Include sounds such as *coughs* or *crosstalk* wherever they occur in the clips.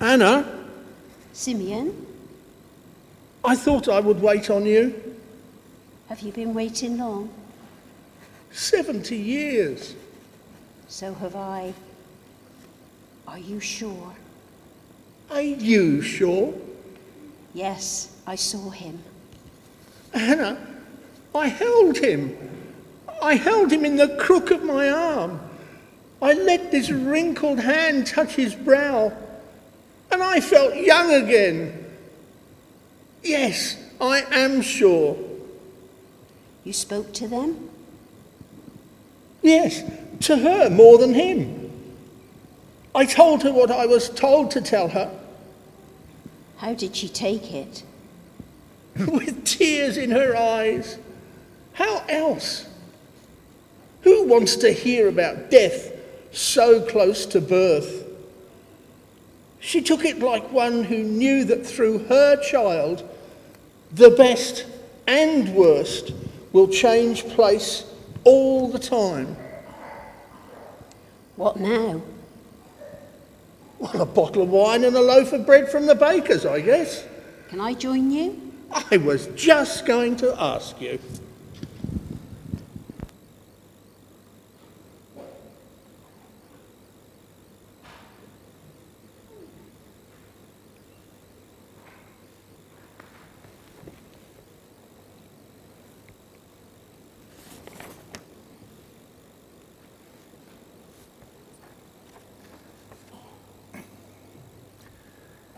Anna, Simeon, I thought I would wait on you. have you been waiting long? 70 years. So have I. Are you sure? Are you sure? Yes, I saw him. Anna, I held him. I held him in the crook of my arm. I let this wrinkled hand touch his brow, and I felt young again. Yes, I am sure. You spoke to them? Yes, to her more than him. I told her what I was told to tell her, How did she take it? *laughs* with tears in her eyes. How else? Who wants to hear about death so close to birth? She took it like one who knew that through her child, the best and worst will change place all the time. What now? Well, a bottle of wine and a loaf of bread from the baker's, I guess. Can I join you? I was just going to ask you.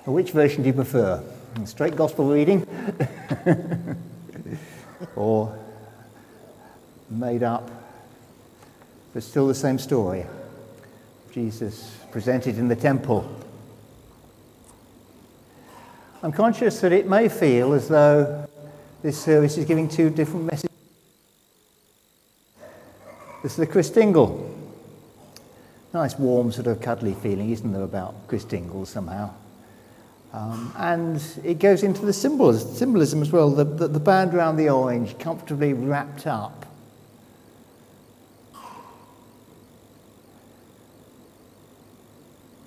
Which version do you prefer? Straight gospel reading? *laughs* or made up, but still the same story? Jesus presented in the temple. I'm conscious that it may feel as though this service is giving two different messages. This is the Christingle. Nice, warm, sort of cuddly feeling, isn't there, about Christingle somehow? Um, and it goes into the symbols, symbolism as well. The, the, the band around the orange, comfortably wrapped up.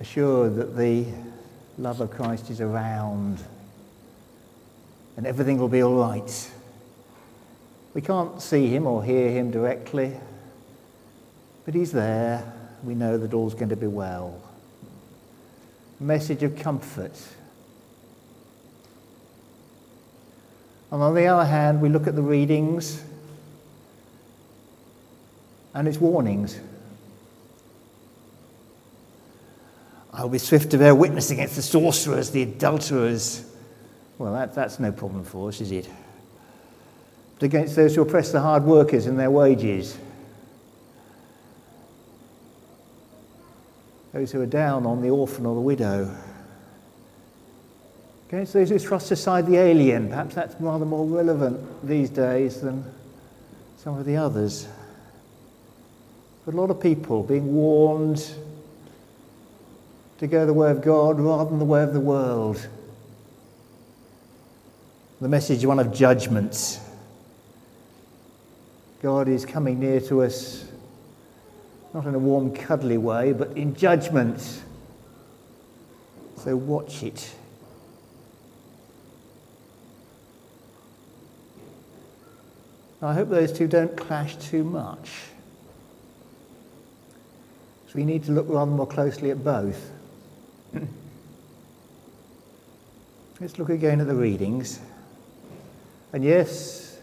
Assured that the love of Christ is around and everything will be all right. We can't see him or hear him directly, but he's there. We know that all's going to be well. message of comfort. And on the other hand, we look at the readings and its warnings. I'll be swift to bear witness against the sorcerers, the adulterers. Well, that, that's no problem for us, is it? But against those who oppress the hard workers and their wages. Those who are down on the orphan or the widow. Against those who thrust aside the alien. Perhaps that's rather more relevant these days than some of the others. But a lot of people being warned to go the way of God rather than the way of the world. The message, is one of judgment. God is coming near to us, not in a warm, cuddly way, but in judgment. So watch it. I hope those two don't clash too much. So we need to look rather more closely at both. *laughs* Let's look again at the readings. And yes,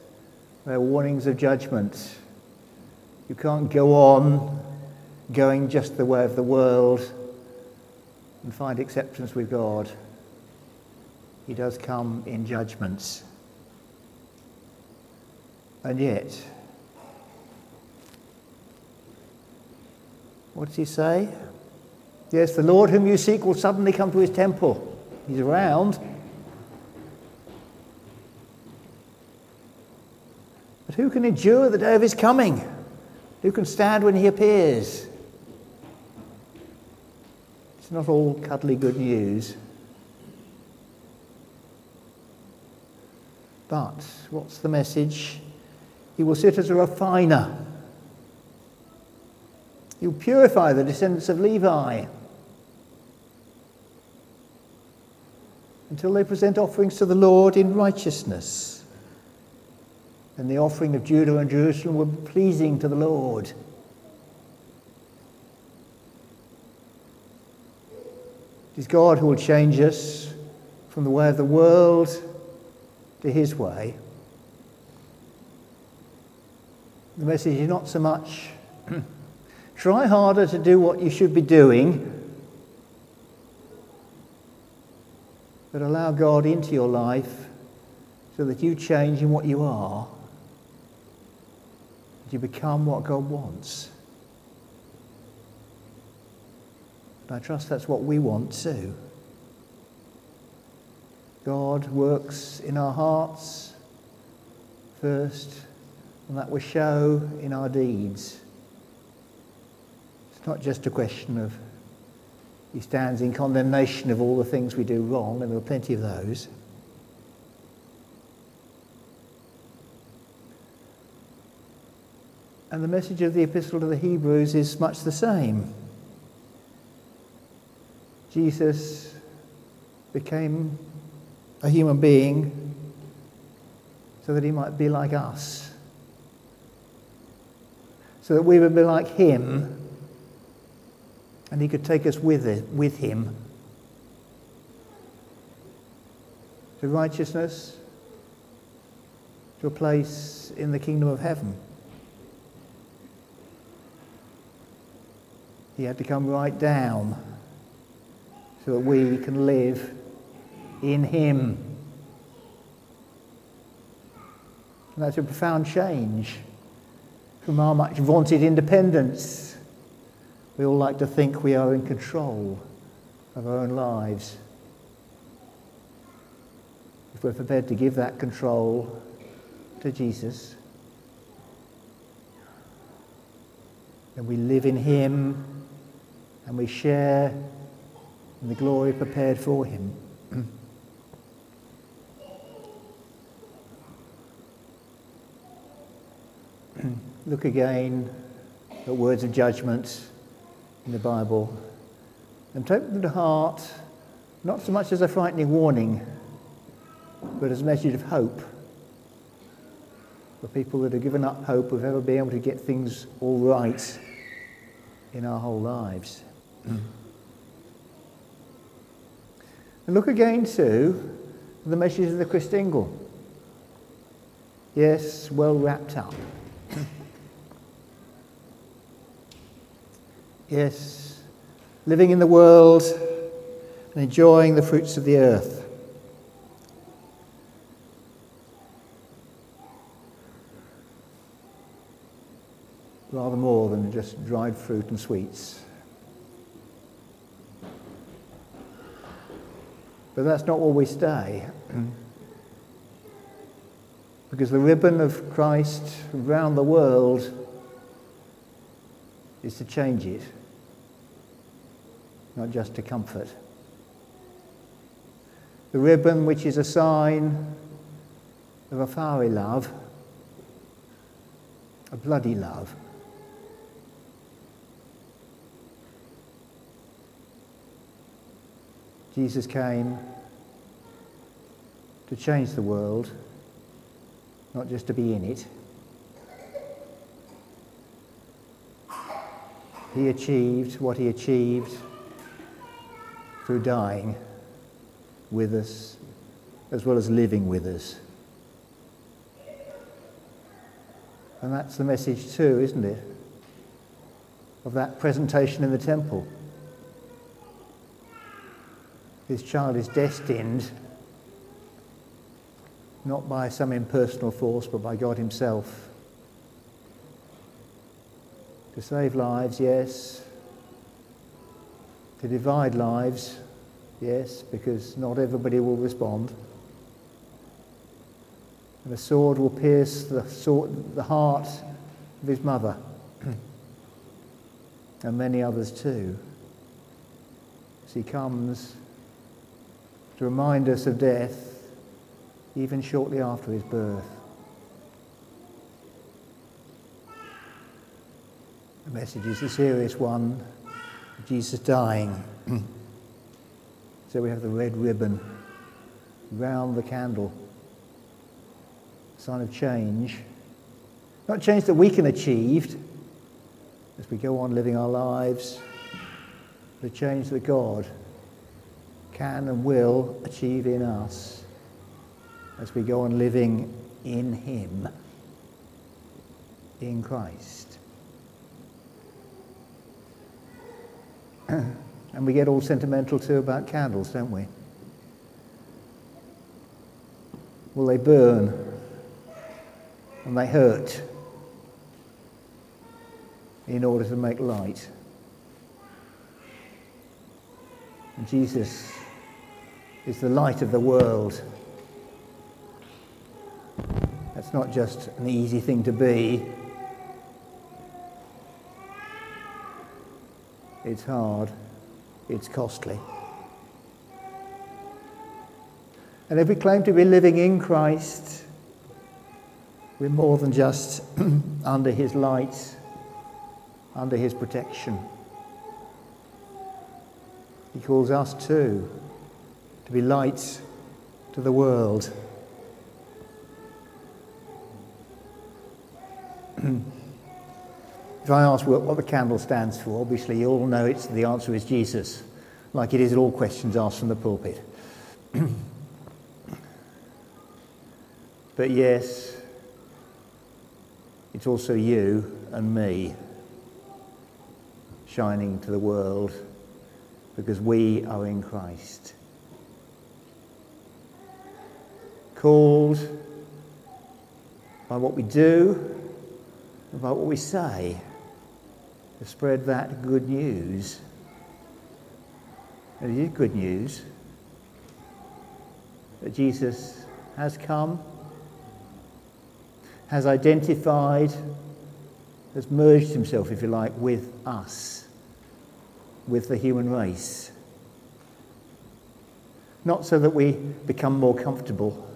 there are warnings of judgment. You can't go on going just the way of the world and find acceptance with God. He does come in judgments. And yet, what does he say? Yes, the Lord whom you seek will suddenly come to his temple. He's around. But who can endure the day of his coming? Who can stand when he appears? It's not all cuddly good news. But what's the message? He will sit as a refiner. He will purify the descendants of Levi until they present offerings to the Lord in righteousness. And the offering of Judah and Jerusalem will be pleasing to the Lord. It is God who will change us from the way of the world to his way. The message is not so much *clears throat* try harder to do what you should be doing, but allow God into your life so that you change in what you are. and You become what God wants. And I trust that's what we want too. God works in our hearts first, and that will show in our deeds. It's not just a question of he stands in condemnation of all the things we do wrong, and there are plenty of those. And the message of the Epistle to the Hebrews is much the same. Jesus became a human being so that he might be like us, so that we would be like him and he could take us with, it, with him to righteousness, to a place in the kingdom of heaven. He had to come right down so that we can live in Him. And that's a profound change from our much vaunted independence. We all like to think we are in control of our own lives. If we're prepared to give that control to Jesus, then we live in Him and we share in the glory prepared for Him. *clears throat* Look again at words of judgment in the Bible and take them to heart not so much as a frightening warning, but as a message of hope for people that have given up hope of ever being able to get things all right in our whole lives. and look again to the message of the Christingle. Yes, well wrapped up. Yes, living in the world and enjoying the fruits of the earth. Rather more than just dried fruit and sweets. But that's not where we stay. *clears throat* because the ribbon of Christ around the world is to change it not just to comfort. The ribbon, which is a sign of a fiery love, a bloody love. Jesus came to change the world, not just to be in it. He achieved what he achieved through dying with us as well as living with us. And that's the message too, isn't it? Of that presentation in the temple. This child is destined not by some impersonal force, but by God Himself. To save lives, yes, to divide lives, yes, because not everybody will respond. And the sword will pierce the, sword, the heart of his mother *clears throat* and many others too. As he comes to remind us of death even shortly after his birth. The message is a serious one Jesus dying. *clears throat* so we have the red ribbon round the candle, sign of change. Not change that we can achieve as we go on living our lives, the change that God can and will achieve in us as we go on living in Him, in Christ. *coughs* and we get all sentimental too about candles, don't we? Well, they burn and they hurt in order to make light. And Jesus is the light of the world. That's not just an easy thing to be. It's hard. It's costly. And if we claim to be living in Christ, we're more than just *clears throat* under his light, under his protection. He calls us too to be lights to the world. *clears throat* if I ask what, what the candle stands for, obviously you all know it's the answer is Jesus, like it is at all questions asked from the pulpit. *clears throat* but yes, it's also you and me shining to the world because we are in Christ. Called by what we do, by what we say, to spread that good news. It is good news that Jesus has come, has identified, has merged himself, if you like, with us with the human race. Not so that we become more comfortable,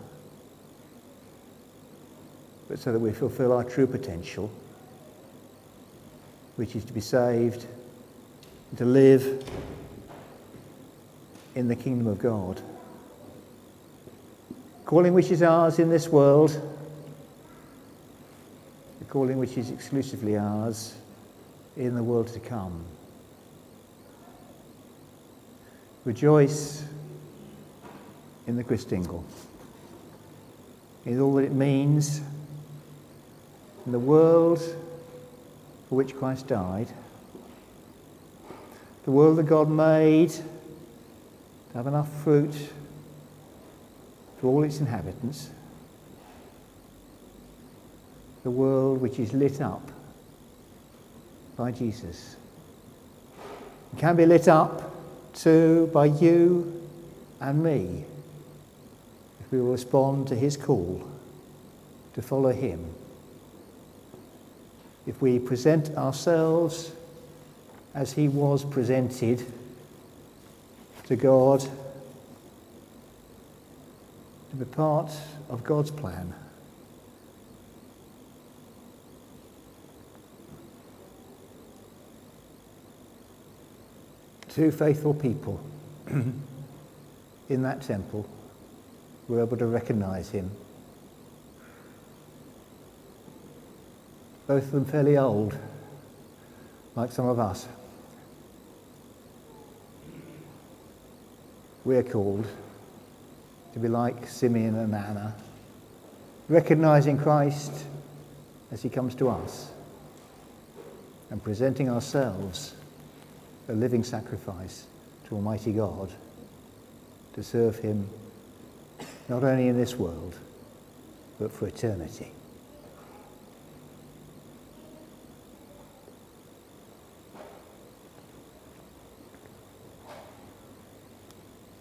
but so that we fulfill our true potential, which is to be saved, to live in the kingdom of God. Calling which is ours in this world, the calling which is exclusively ours in the world to come. Rejoice in the Christingle, in all that it means in the world for which Christ died, the world that God made to have enough fruit for all its inhabitants, the world which is lit up by Jesus. It can be lit up too by you and me if we will respond to his call to follow him. If we present ourselves as he was presented to God to be part of God's plan. two faithful people *clears throat* in that temple were able to recognize him. Both of them fairly old, like some of us. We're called to be like Simeon and Anna, recognizing Christ as he comes to us and presenting ourselves a living sacrifice to Almighty God to serve Him not only in this world, but for eternity.